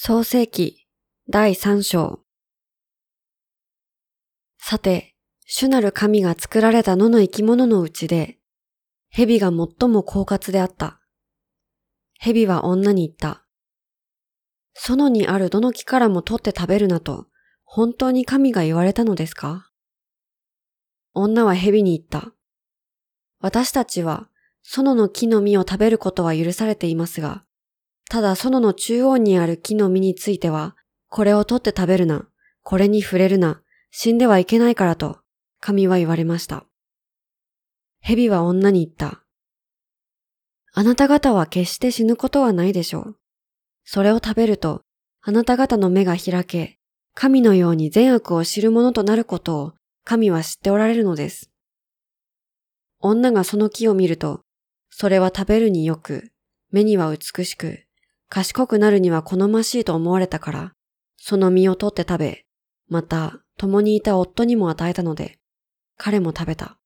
創世記第三章。さて、主なる神が作られた野の生き物のうちで、蛇が最も狡猾であった。蛇は女に言った。園にあるどの木からも取って食べるなと、本当に神が言われたのですか？女は蛇に言った。私たちは、園の木の実を食べることは許されていますが、ただ園の中央にある木の実については、これを取って食べるな、これに触れるな、死んではいけないからと、神は言われました。蛇は女に言った。あなた方は決して死ぬことはないでしょう。それを食べると、あなた方の目が開け、神のように善悪を知る者となることを神は知っておられるのです。女がその木を見ると、それは食べるによく、目には美しく、賢くなるには好ましいと思われたから、その実を取って食べ、また共にいた夫にも与えたので、彼も食べた。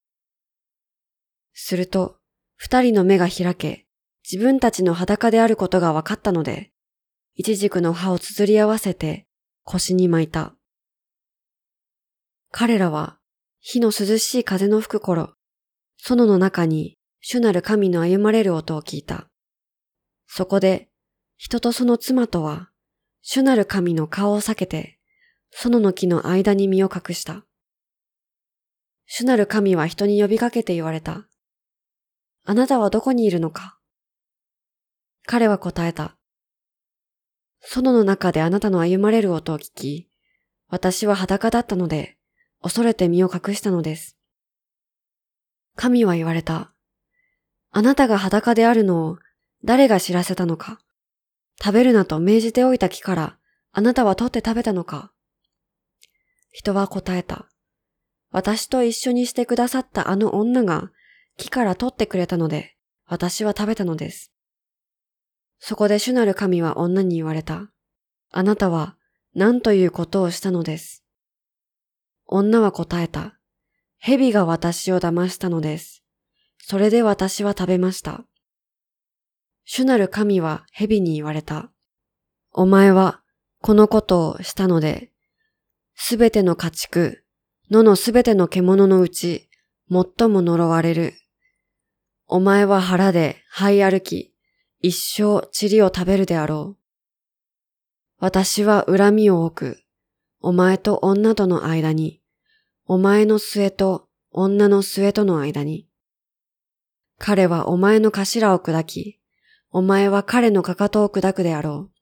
すると、二人の目が開け、自分たちの裸であることが分かったので、一軸の葉をつづり合わせて腰に巻いた。彼らは火の涼しい風の吹く頃、園の中に主なる神の歩まれる音を聞いた。そこで人とその妻とは主なる神の顔を避けて園の木の間に身を隠した。主なる神は人に呼びかけて言われた。あなたはどこにいるのか？彼は答えた。園の中であなたの歩まれる音を聞き、私は裸だったので、恐れて身を隠したのです。神は言われた。あなたが裸であるのを誰が知らせたのか？食べるなと命じておいた木からあなたは取って食べたのか？人は答えた。私と一緒にしてくださったあの女が木から取ってくれたので、私は食べたのです。そこで主なる神は女に言われた。あなたは何ということをしたのです？女は答えた。蛇が私を騙したのです。それで私は食べました。主なる神は蛇に言われた。お前はこのことをしたので、すべての家畜、野のすべての獣のうち、最も呪われる。お前は腹で這い歩き、一生塵を食べるであろう。私は恨みを置く。お前と女との間に、お前の末と女の末との間に。彼はお前の頭を砕き、お前は彼のかかとを砕くであろう。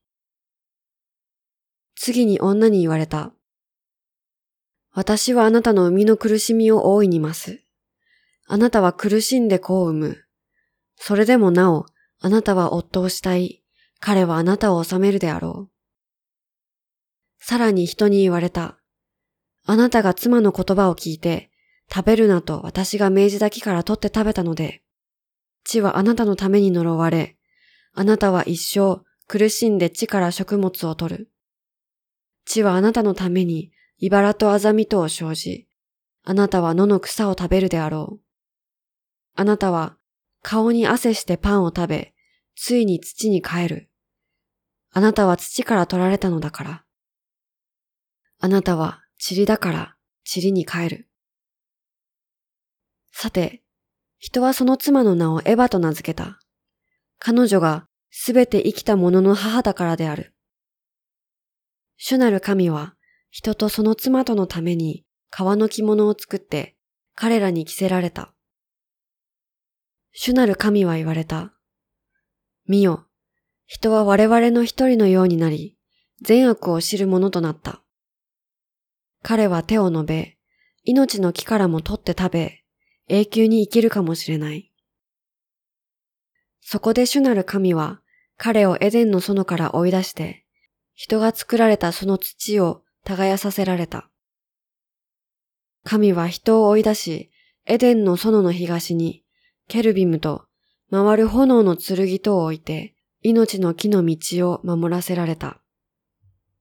次に女に言われた。私はあなたの生みの苦しみを大いに増す。あなたは苦しんで子を産む。それでもなお、あなたは夫をしたい。彼はあなたを治めるであろう。さらに人に言われた。あなたが妻の言葉を聞いて、食べるなと私が命じた木から取って食べたので、地はあなたのために呪われ、あなたは一生苦しんで地から食物を取る。地はあなたのために茨とあざみとを生じ、あなたは野の草を食べるであろう。あなたは顔に汗してパンを食べ、ついに土に帰る。あなたは土から取られたのだから。あなたは塵だから塵に帰る。さて、人はその妻の名をエヴァと名付けた。彼女がすべて生きた者の母だからである。主なる神は人とその妻とのために革の着物を作って彼らに着せられた。主なる神は言われた。見よ、人は我々の一人のようになり、善悪を知る者となった。彼は手を伸べ、命の木からも取って食べ、永久に生きるかもしれない。そこで主なる神は、彼をエデンの園から追い出して、人が作られたその土を耕させられた。神は人を追い出し、エデンの園の東に、ケルビムと回る炎の剣とを置いて、命の木の道を守らせられた。